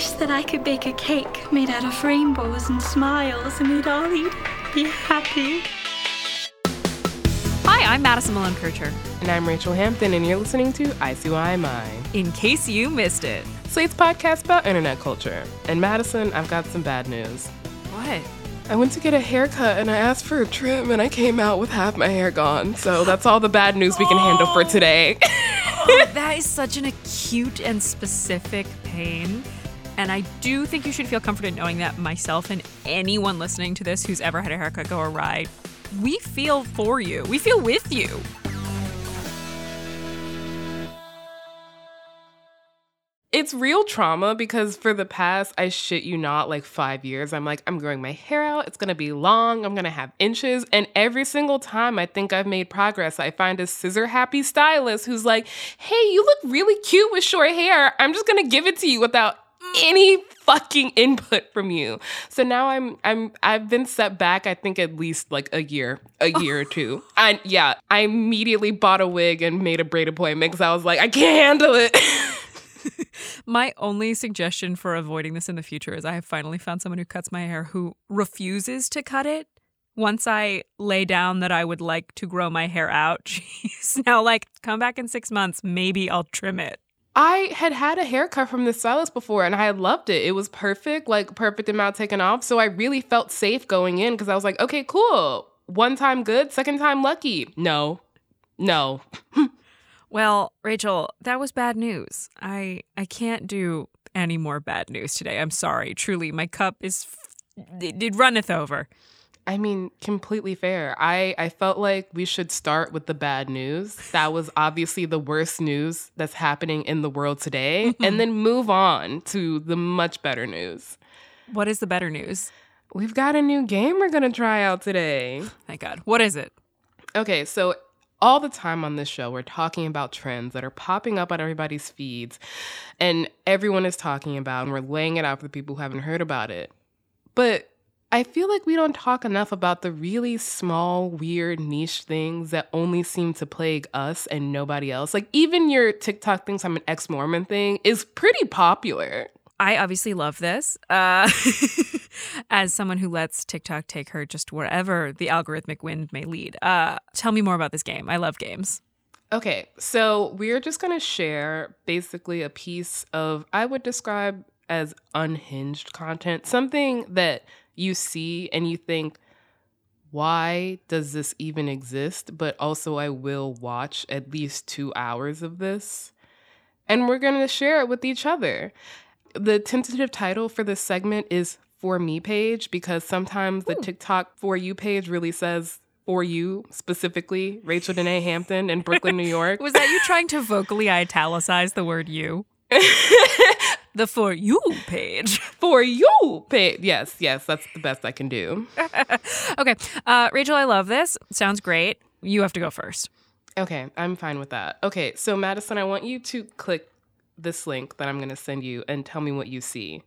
Wish that I could bake a cake made out of rainbows and smiles and we'd all eat it, be happy. Hi, I'm Madison Malone Kircher. And I'm Rachel Hampton, and you're listening to I See Why In case you missed it. Slate's podcast about internet culture. And Madison, I've got some bad news. What? I went to get a haircut and I asked for a trim and I came out with half my hair gone. So that's all the bad news we can handle for today. oh, that is such an acute and specific pain. And I do think you should feel comforted knowing that myself and anyone listening to this who's ever had a haircut go awry, we feel for you. We feel with you. It's real trauma because for the past, I shit you not, like five years, I'm like, I'm growing my hair out. It's gonna be long. I'm gonna have inches. And every single time I think I've made progress, I find a scissor happy stylist who's like, hey, you look really cute with short hair. I'm just gonna give it to you without Mm. any fucking input from you. So now I'm I'm I've been set back I think at least like a year, a year or two. And yeah, I immediately bought a wig and made a braid appointment cuz I was like I can't handle it. my only suggestion for avoiding this in the future is I have finally found someone who cuts my hair who refuses to cut it. Once I lay down that I would like to grow my hair out, she's now like, come back in six months, maybe I'll trim it. I had had a haircut from the stylist before and I had loved it. It was perfect, like perfect amount taken off. So I really felt safe going in because I was like, okay, cool. One time good, second time lucky. No, no. well, Rachel, that was bad news. I I can't do any more bad news today. I'm sorry. Truly, my cup is it, it runneth over. I mean, completely fair. I, I felt like we should start with the bad news. That was obviously the worst news that's happening in the world today, mm-hmm. and then move on to the much better news. What is the better news? We've got a new game we're going to try out today. Thank God. What is it? Okay, so all the time on this show, we're talking about trends that are popping up on everybody's feeds, and everyone is talking about, and we're laying it out for the people who haven't heard about it. But I feel like we don't talk enough about the really small, weird, niche things that only seem to plague us and nobody else. Like, even your TikTok thinks I'm an ex Mormon thing is pretty popular. I obviously love this. Uh, as someone who lets TikTok take her just wherever the algorithmic wind may lead. Uh, tell me more about this game. I love games. Okay, so we're just going to share basically a piece of, I would describe as unhinged content, something that you see and you think, why does this even exist? But also, I will watch at least two hours of this. And we're going to share it with each other. The tentative title for this segment is For Me page because sometimes Ooh. the hmm. TikTok For You page really says for you specifically, Rachel Danae Hampton in Brooklyn, New York. Was that you trying to vocally italicize the word you? the For You page. For You page. Yes, yes, that's the best I can do. okay. Uh, Rachel, I love this. Sounds great. You have to go first. Okay, I'm fine with that. Okay, so Madison, I want you to click this link that I'm going to send you and tell me what you see.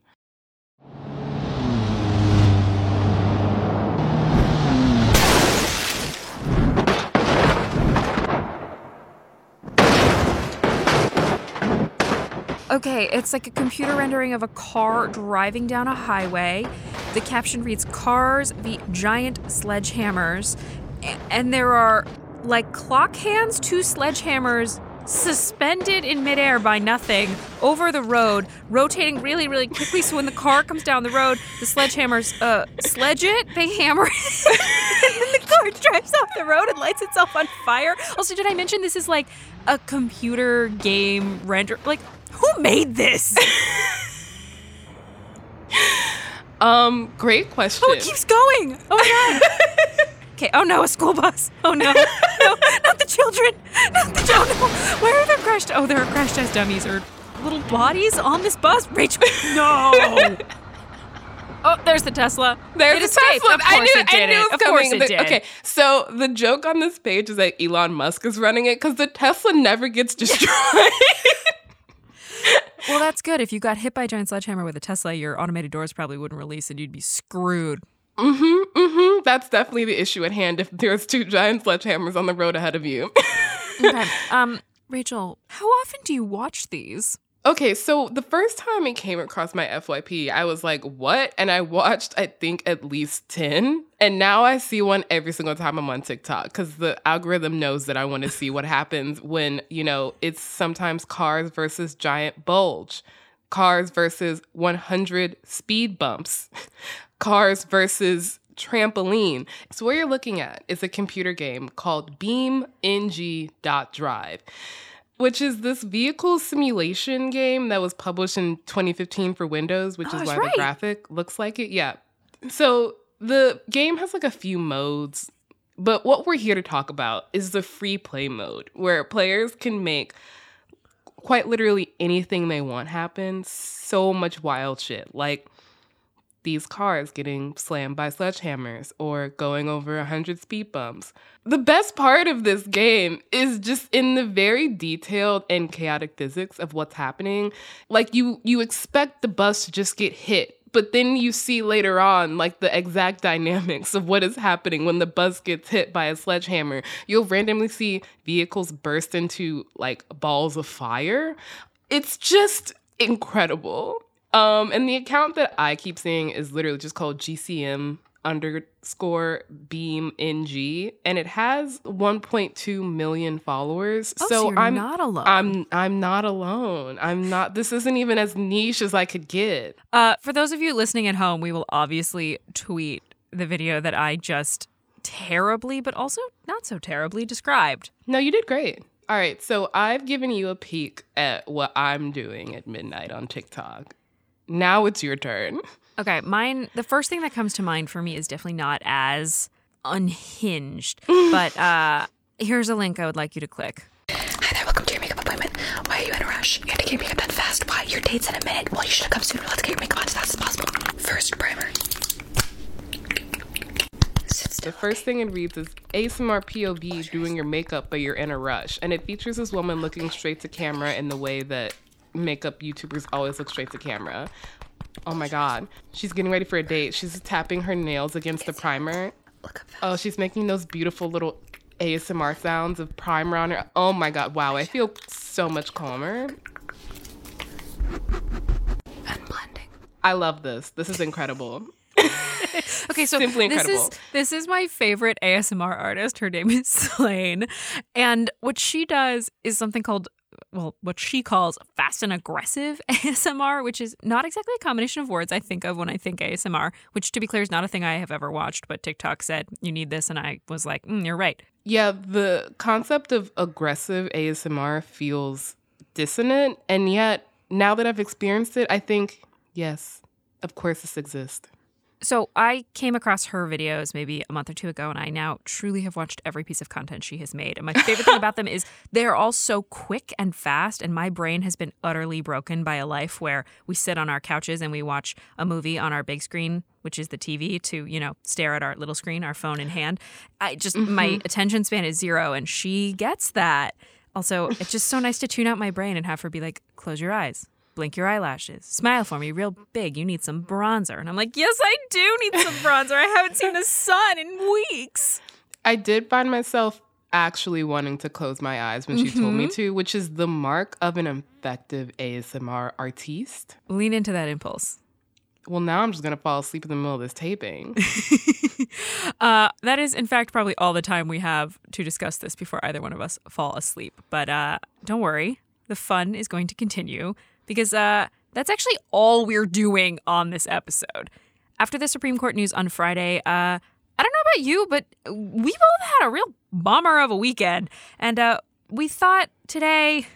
Okay, it's like a computer rendering of a car driving down a highway. The caption reads Cars the giant sledgehammers. And there are like clock hands, two sledgehammers suspended in midair by nothing over the road, rotating really, really quickly. So when the car comes down the road, the sledgehammers uh, sledge it, they hammer it, and then the car drives off the road and lights itself on fire. Also, did I mention this is like a computer game render? Like, who made this? um, great question. Oh, it keeps going. Oh my god. Okay. Oh no, a school bus. Oh no, no, not the children. Not the children. Where are the crashed? Oh, there are crash as dummies or little bodies on this bus. Rachel, no. Oh, there's the Tesla. There's it the escaped. Tesla. Of course I knew, it did I knew it. it Of coming. course it The- did. Okay, so the joke on this page is that Elon Musk is running it because the Tesla never gets destroyed. Well, that's good. If you got hit by a giant sledgehammer with a Tesla, your automated doors probably wouldn't release and you'd be screwed. mm-hmm, mm-hmm. That's definitely the issue at hand if there's two giant sledgehammers on the road ahead of you. Okay. um, Rachel, how often do you watch these? Okay, so the first time it came across my FYP, I was like, what? And I watched, I think, at least 10. And now I see one every single time I'm on TikTok because the algorithm knows that I want to see what happens when, you know, it's sometimes cars versus giant bulge, cars versus 100 speed bumps, cars versus trampoline. So, what you're looking at is a computer game called BeamNG.Drive which is this vehicle simulation game that was published in 2015 for Windows, which Oh, is why right. the graphic looks like it. Yeah. So the game has like a few modes, but what we're here to talk about is the free play mode, where players can make quite literally anything they want happen. So much wild shit. Like these cars getting slammed by sledgehammers or going over 100 speed bumps. The best part of this game is just in the very detailed and chaotic physics of what's happening. Like you you expect the bus to just get hit, but then you see later on like the exact dynamics of what is happening when the bus gets hit by a sledgehammer. You'll randomly see vehicles burst into like balls of fire. It's just incredible. Um, and the account that I keep seeing is literally just called GCM underscore beam ng and it has 1.2 million followers. Oh, so you're i'm not alone. i'm i'm not alone. I'm not this isn't even as niche as i could get. Uh, for those of you listening at home, we will obviously tweet the video that I just terribly, but also not so terribly described. no you did great. All right so i've given you a peek at what i'm doing at midnight on tiktok now it's your turn Okay, mine, the first thing that comes to mind for me is definitely not as unhinged, but uh, here's a link I would like you to click. Hi there, welcome to your makeup appointment. Why are you in a rush? You have to get your makeup done fast. Why? Your date's in a minute. Well, you should have come sooner. Let's get your makeup on as fast as possible. First, primer. The first thing it reads is ASMR POV doing your makeup, but you're in a rush. And it features this woman looking straight to camera in the way that makeup YouTubers always look straight to camera. Oh my God. She's getting ready for a date. She's tapping her nails against the primer. Look up fast. Oh, she's making those beautiful little ASMR sounds of primer on her. Oh my God. Wow. I feel so much calmer. And blending. I love this. This is incredible. Okay, so Simply this is this is my favorite ASMR artist. Her name is Slane, and what she does is something called well, what she calls fast and aggressive ASMR, which is not exactly a combination of words I think of when I think ASMR. Which, to be clear, is not a thing I have ever watched. But TikTok said you need this, and I was like, mm, you're right. Yeah, the concept of aggressive ASMR feels dissonant. And yet, now that I've experienced it, I think, yes, of course this exists. So I came across her videos maybe a month or two ago, and I now truly have watched every piece of content she has made. And my favorite thing about them is they're all so quick and fast, and my brain has been utterly broken by a life where we sit on our couches and we watch a movie on our big screen, which is the TV, to you know stare at our little screen, our phone in hand. I just my mm-hmm. attention span is zero, and she gets that. Also, it's just so nice to tune out my brain and have her be like, "Close your eyes." Blink your eyelashes. Smile for me real big. You need some bronzer. And I'm like, yes, I do need some bronzer. I haven't seen the sun in weeks. I did find myself actually wanting to close my eyes when she told me to, which is the mark of an effective ASMR artiste. Lean into that impulse. Well, now I'm just going to fall asleep in the middle of this taping. Uh, that is, in fact, probably all the time we have to discuss this before either one of us fall asleep. But uh, don't worry, the fun is going to continue because uh, that's actually all we're doing on this episode. After the Supreme Court news on Friday, uh, I don't know about you, but we both had a real bummer of a weekend. And uh, we thought today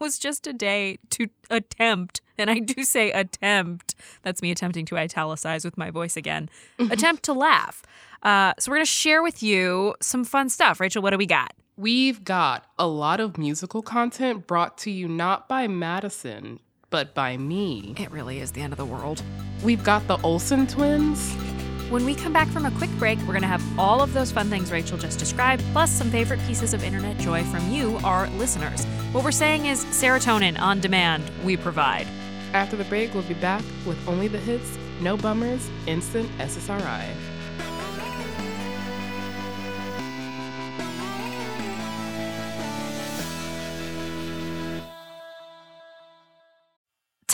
was just a day to attempt and I do say attempt, that's me attempting to italicize with my voice again, attempt to laugh. Uh, so we're going to share with you some fun stuff. Rachel, what do we got? We've got a lot of musical content brought to you not by Madison, but by me. It really is the end of the world. We've got the Olsen twins. When we come back from a quick break, we're going to have all of those fun things Rachel just described, plus some favorite pieces of internet joy from you, our listeners. What we're saying is serotonin on demand, we provide. After the break, we'll be back with only the hits, no bummers, instant SSRI.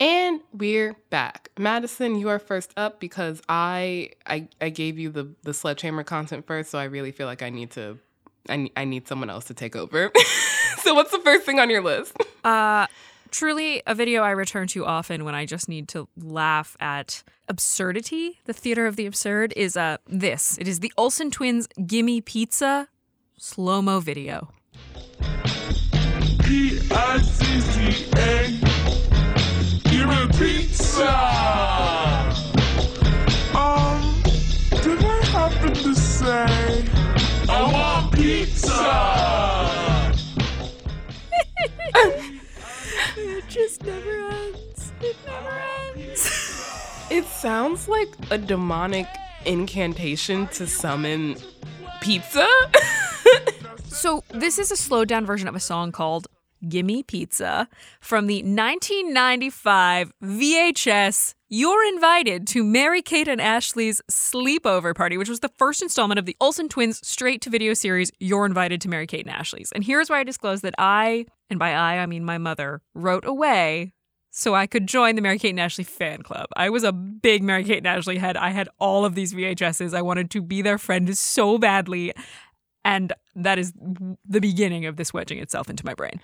And we're back. Madison, you are first up because I I, I gave you the, the sledgehammer content first, so I really feel like I need to I, I need someone else to take over. so what's the first thing on your list? Uh, truly a video I return to often when I just need to laugh at absurdity. The theater of the absurd is uh this. It is the Olsen twins Gimme Pizza slow mo video. P-I-C-C-A. Sounds like a demonic incantation to summon pizza. So, this is a slowed down version of a song called Gimme Pizza from the 1995 VHS You're Invited to Mary Kate and Ashley's Sleepover Party, which was the first installment of the Olsen twins straight to video series You're Invited to Mary Kate and Ashley's. And here's where I disclose that I, and by I, I mean my mother, wrote away so I could join the Mary Kate and Ashley fan club. I was a big Mary Kate and Ashley head. I had all of these VHSs. I wanted to be their friend so badly. And that is the beginning of this wedging itself into my brain.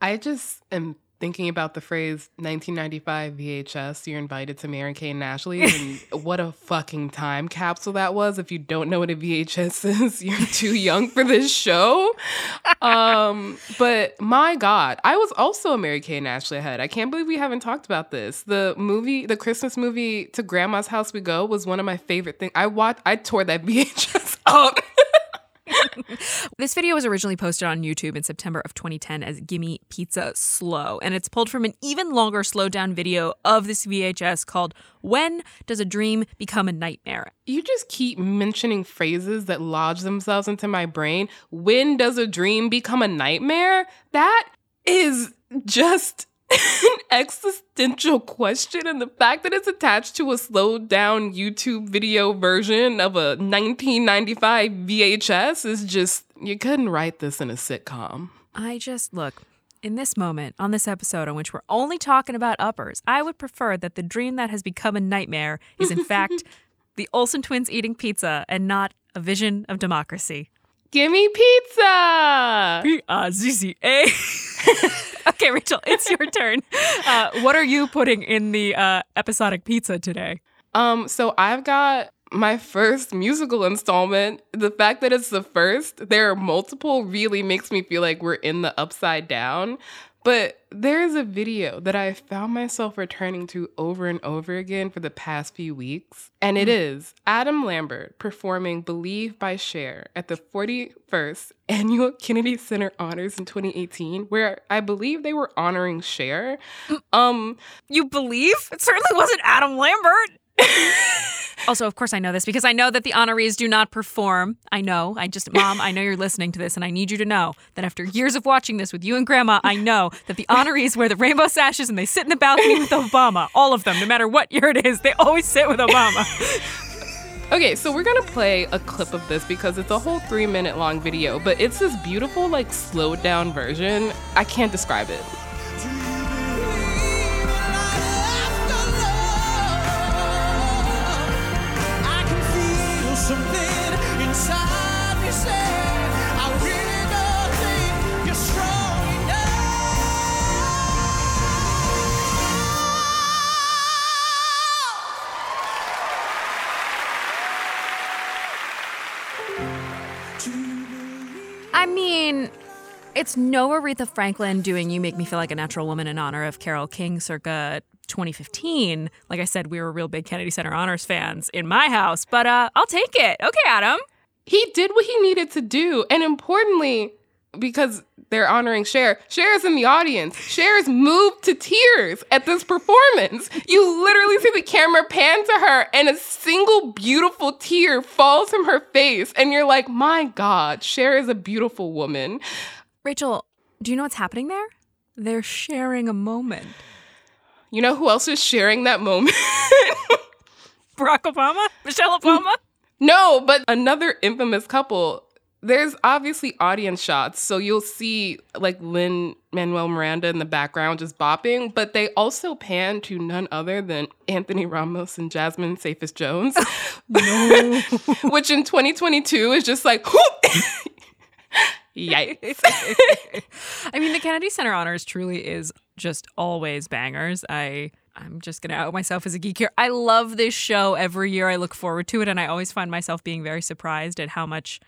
I just am thinking about the phrase 1995 VHS, you're invited to Mary Kate and Ashley, and what a fucking time capsule that was. If you don't know what a VHS is, you're too young for this show. Um, but my God, I was also a Mary Kate and Ashley head. I can't believe we haven't talked about this. The movie, the Christmas movie To Grandma's House We Go was one of my favorite things. I watched, I tore that VHS up. This video was originally posted on YouTube in September of 2010 as Gimme Pizza Slow, and it's pulled from an even longer slowed down video of this VHS called When Does a Dream Become a Nightmare? You just keep mentioning phrases that lodge themselves into my brain. When does a dream become a nightmare? That is just an existential question. And the fact that it's attached to a slowed down YouTube video version of a 1995 VHS is just, you couldn't write this in a sitcom. I just look. In this moment, on this episode, on which we're only talking about uppers, I would prefer that the dream that has become a nightmare is, in fact, the Olsen twins eating pizza and not a vision of democracy. Give me pizza! P I Z Z A. Okay, Rachel, it's your turn. Uh, what are you putting in the uh, episodic pizza today? Um, so I've got my first musical installment. The fact that it's the first, there are multiple, really makes me feel like we're in the upside down. But there's a video that I found myself returning to over and over again for the past few weeks. And it is Adam Lambert performing Believe by Cher at the 41st Annual Kennedy Center Honors in 2018, where I believe they were honoring Cher. Um, You believe? It certainly wasn't Adam Lambert. also, of course, I know this because I know that the honorees do not perform. I know. I just, Mom, I know you're listening to this, and I need you to know that after years of watching this with you and Grandma, I know that the honorees wear the rainbow sashes and they sit in the balcony with Obama. All of them, no matter what year it is, they always sit with Obama. Okay, so we're gonna play a clip of this because it's a whole three minute long video, but it's this beautiful, like, slowed down version. I can't describe it. Mean, it's no Aretha Franklin doing You Make Me Feel Like a Natural Woman in honor of Carole King circa 2015. Like I said, we were real big Kennedy Center Honors fans in my house, but uh, I'll take it. Okay, Adam. He did what he needed to do. And importantly, because they're honoring Cher, Cher is in the audience. Cher is moved to tears at this performance. You literally see the camera pan to her, and a single beautiful tear falls from her face. And you're like, my God, Cher is a beautiful woman. Rachel, do you know what's happening there? They're sharing a moment. You know who else is sharing that moment? Barack Obama? Michelle Obama? no, but another infamous couple. There's obviously audience shots, so you'll see like Lynn Manuel Miranda in the background just bopping, but they also pan to none other than Anthony Ramos and Jasmine Cephas Jones. Which in 2022 is just like Yikes. I mean, the Kennedy Center Honors truly is just always bangers. I I'm just gonna out myself as a geek here. I love this show every year. I look forward to it, and I always find myself being very surprised at how much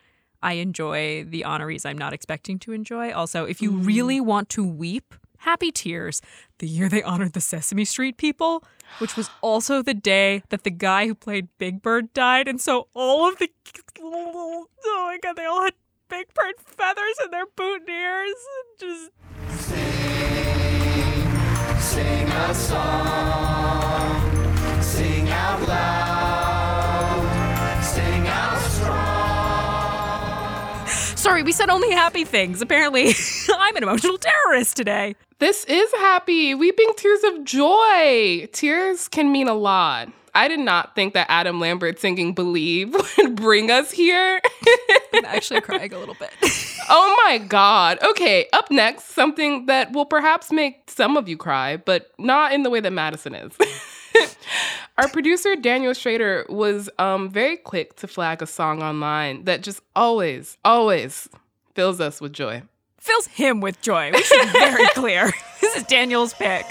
I enjoy the honorees I'm not expecting to enjoy. Also, if you mm. really want to weep, happy tears. The year they honored the Sesame Street people, which was also the day that the guy who played Big Bird died, and so all of the oh my god, they all had Big Bird feathers in their boutonnieres. Just Sing a song, sing out loud, sorry, we said only happy things. Apparently, I'm an emotional terrorist today. This is happy, weeping tears of joy. Tears can mean a lot. I did not think that Adam Lambert singing Believe would bring us here. I'm actually crying a little bit. oh my God. Okay, up next, something that will perhaps make some of you cry, but not in the way that Madison is. Our producer, Daniel Schrader, was um, very quick to flag a song online that just always, always fills us with joy. Fills him with joy. We should be very clear. This is Daniel's pick.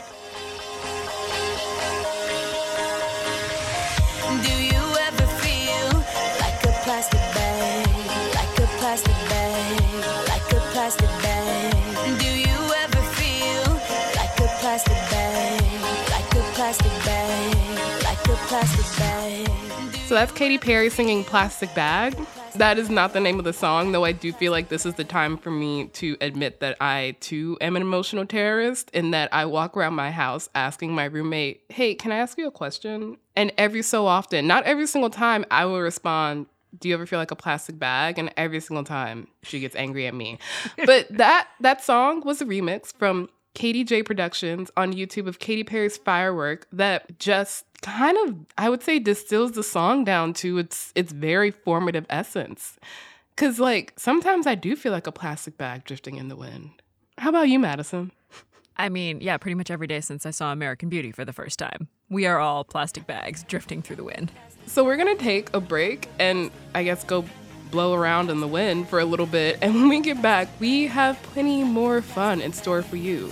Plastic bag? So that's Katy Perry singing Plastic Bag. That is not the name of the song, though I do feel like this is the time for me to admit that I too am an emotional terrorist in that I walk around my house asking my roommate, Hey, can I ask you a question? And every so often, not every single time, I will respond, Do you ever feel like a plastic bag? And every single time she gets angry at me. but that that song was a remix from Katie J Productions on YouTube of Katy Perry's Firework that just kind of I would say distills the song down to its its very formative essence. Cause like sometimes I do feel like a plastic bag drifting in the wind. How about you, Madison? I mean, yeah, pretty much every day since I saw American Beauty for the first time. We are all plastic bags drifting through the wind. So we're gonna take a break and I guess go blow around in the wind for a little bit. And when we get back, we have plenty more fun in store for you.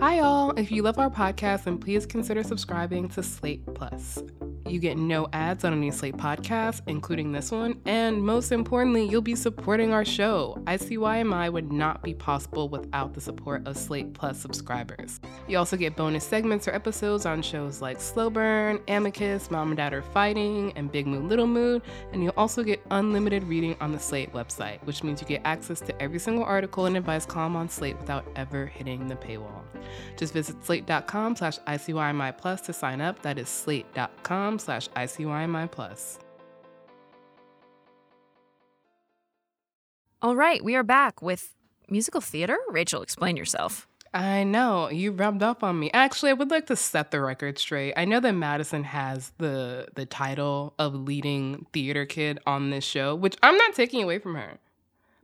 Hi, y'all. If you love our podcast, then please consider subscribing to Slate Plus. You get no ads on any Slate podcast, including this one, and most importantly, you'll be supporting our show. ICYMI would not be possible without the support of Slate Plus subscribers. You also get bonus segments or episodes on shows like Slow Burn, Amicus, Mom and Dad Are Fighting, and Big Mood Little Mood, and you'll also get unlimited reading on the Slate website, which means you get access to every single article and advice column on Slate without ever hitting the paywall. Just visit slate.com slash ICYMI plus to sign up. That is slate.com slash ICYMI plus. All right, we are back with musical theater. Rachel, explain yourself. I know you rubbed up on me. Actually, I would like to set the record straight. I know that Madison has the the title of leading theater kid on this show, which I'm not taking away from her.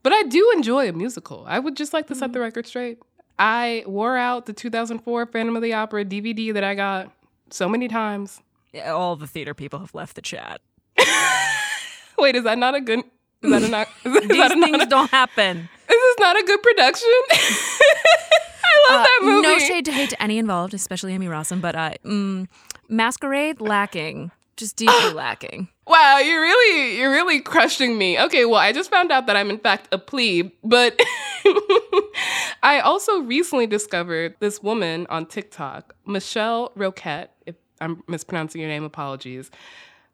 But I do enjoy a musical. I would just like to set the mm-hmm. record straight. I wore out the 2004 Phantom of the Opera DVD that I got so many times. All the theater people have left the chat. Wait, is that not a good? Is that a not? Is is These that a not things a- don't happen. Is this not a good production? I love that movie. Uh, No shade to hate to any involved, especially Emmy Rossum, but uh, mm, Masquerade lacking, just deeply lacking. Wow, you're really you're really crushing me. Okay, well, I just found out that I'm in fact a plebe, but I also recently discovered this woman on TikTok, Michelle Roquette. If I'm mispronouncing your name, apologies.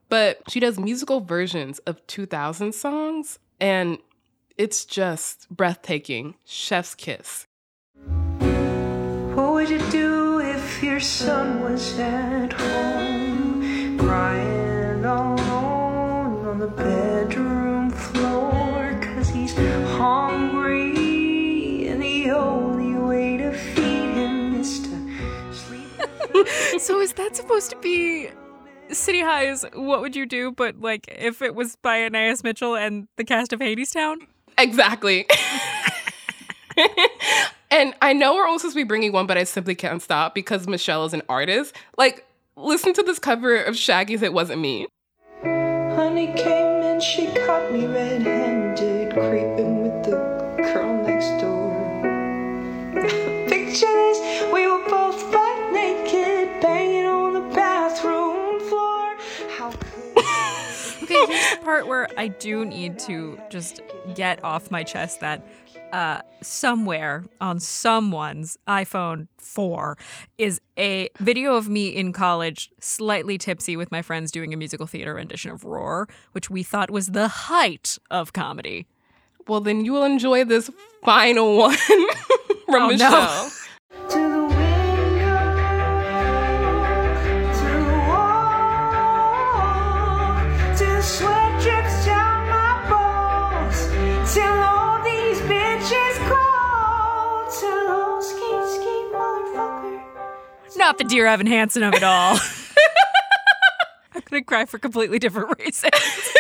But she does musical versions of 2000 songs and it's just breathtaking. Chef's kiss. What would you do if your son was at home, crying so is that supposed to be City High's What Would You Do, but like if it was by Anais Mitchell and the cast of Hadestown? Exactly. and I know we're almost supposed to be bringing one, but I simply can't stop because Michelle is an artist. Like, listen to this cover of Shaggy's It Wasn't Me. Honey came and she caught me red-handed, creeping the part where I do need to just get off my chest that uh, somewhere on someone's iPhone 4 is a video of me in college, slightly tipsy with my friends doing a musical theater rendition of Roar, which we thought was the height of comedy. Well, then you will enjoy this final one from Oh, no. Michelle. Not the dear Evan Hansen of it all. I'm gonna cry for completely different reasons.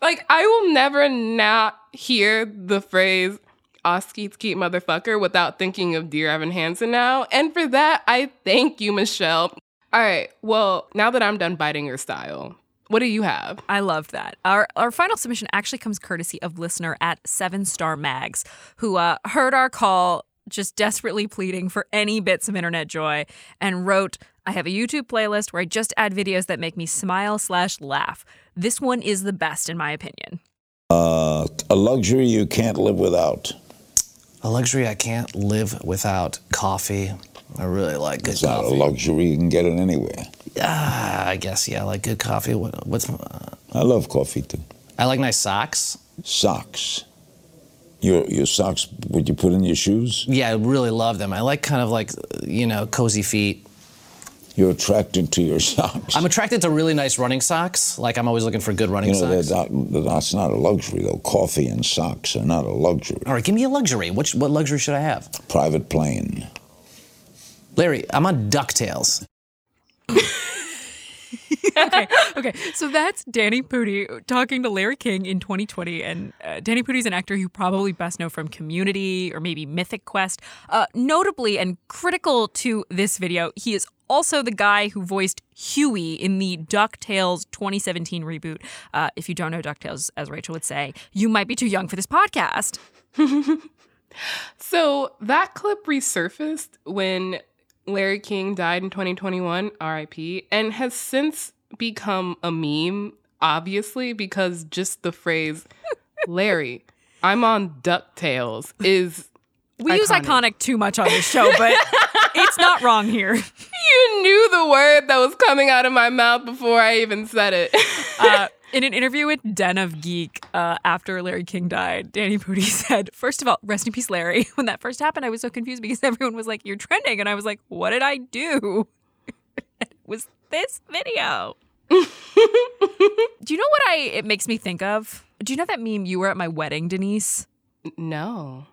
Like, I will never not hear the phrase Oski Skeet motherfucker without thinking of Dear Evan Hansen now. And for that, I thank you, Michelle. All right, well, now that I'm done biting your style, what do you have? I loved that. Our our final submission actually comes courtesy of listener at Seven Star Mags, who uh, heard our call, just desperately pleading for any bits of internet joy, and wrote, "I have a YouTube playlist where I just add videos that make me smile slash laugh. This one is the best in my opinion." Uh, a luxury you can't live without. A luxury I can't live without coffee. I really like good It's not a luxury. You can get it anywhere. Ah, I guess yeah, I like good coffee. What, what's uh, I love coffee too. I like nice socks. Socks. Your your socks. Would you put in your shoes? Yeah, I really love them. I like kind of like you know cozy feet. You're attracted to your socks. I'm attracted to really nice running socks. Like I'm always looking for good running you know socks. that, that's not a luxury though. Coffee and socks are not a luxury. All right, give me a luxury. Which what luxury should I have? Private plane. Larry, I'm on Ducktales. okay, okay. So that's Danny Pudi talking to Larry King in 2020, and uh, Danny is an actor you probably best know from Community or maybe Mythic Quest. Uh, notably and critical to this video, he is also the guy who voiced Huey in the DuckTales 2017 reboot. Uh, if you don't know DuckTales, as Rachel would say, you might be too young for this podcast. So that clip resurfaced when Larry King died in 2021, RIP, and has since become a meme, obviously, because just the phrase, Larry, I'm on DuckTales is. We use iconic too much on this show, but it's not wrong here. You knew the word that was coming out of my mouth before I even said it. uh, in an interview with Den of Geek uh, after Larry King died, Danny Pudi said, First of all, rest in peace, Larry. When that first happened, I was so confused because everyone was like, You're trending. And I was like, What did I do? it was this video. do you know what I it makes me think of? Do you know that meme, You Were at My Wedding, Denise? No.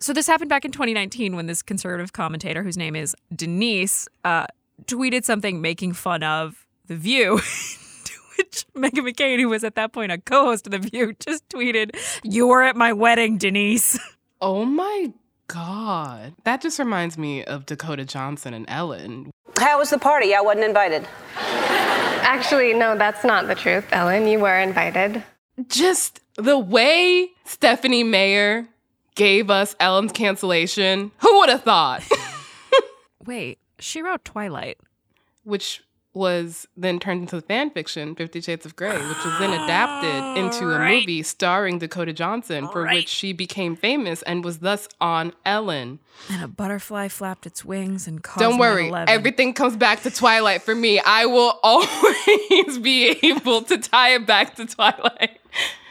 So this happened back in 2019 when this conservative commentator, whose name is Denise, uh, tweeted something making fun of The View. To which Meghan McCain, who was at that point a co-host of The View, just tweeted, "You were at my wedding, Denise." Oh my god, that just reminds me of Dakota Johnson and Ellen. How was the party? I wasn't invited. Actually, no, that's not the truth, Ellen. You were invited. Just the way Stephenie Meyer gave us Ellen's cancellation. Who would have thought? Wait, she wrote Twilight. Which was then turned into fan fiction, Fifty Shades of Grey, which was then adapted into a movie starring Dakota Johnson, for right. which she became famous and was thus on Ellen. And a butterfly flapped its wings and caused Don't worry, 9/11. everything comes back to Twilight for me. I will always be able to tie it back to Twilight.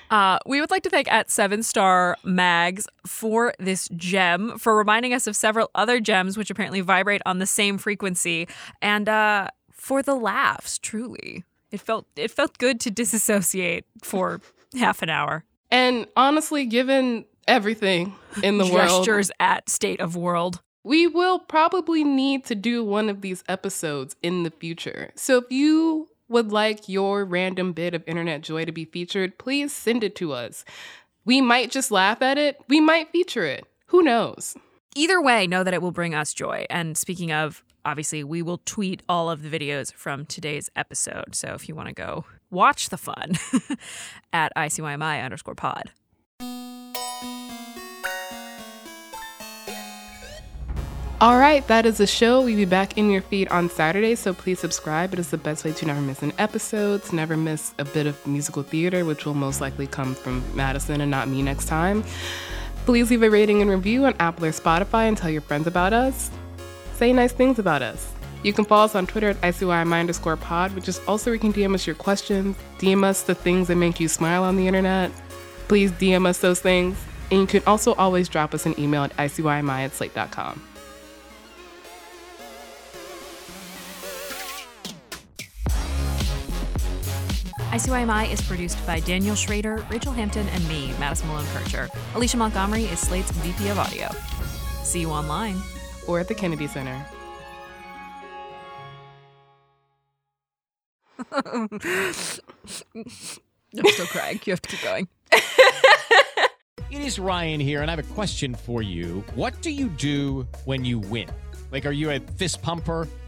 Uh, we would like to thank at Seven Star Mags for this gem, for reminding us of several other gems which apparently vibrate on the same frequency, and uh, for the laughs. Truly, it felt it felt good to disassociate for half an hour. And honestly, given everything in the world, Gestures at State of World. we will probably need to do one of these episodes in the future. So if you would like your random bit of internet joy to be featured, please send it to us. We might just laugh at it, we might feature it. Who knows? Either way, know that it will bring us joy. And speaking of, obviously, we will tweet all of the videos from today's episode. So if you want to go watch the fun at ICYMI underscore pod. All right, that is the show. We'll be back in your feed on Saturday, so please subscribe. It is the best way to never miss an episode, to never miss a bit of musical theater, which will most likely come from Madison and not me next time. Please leave a rating and review on Apple or Spotify and tell your friends about us. Say nice things about us. You can follow us on Twitter at ICYMI underscore pod, which is also where you can DM us your questions, DM us the things that make you smile on the internet. Please DM us those things. And you can also always drop us an email at ICYMI at slate.com. ICYMI is produced by Daniel Schrader, Rachel Hampton, and me, Madison Malone Kircher. Alicia Montgomery is Slate's VP of Audio. See you online. Or at the Kennedy Center. I'm still crying. You have to keep going. It is Ryan here, and I have a question for you. What do you do when you win? Like, are you a fist pumper?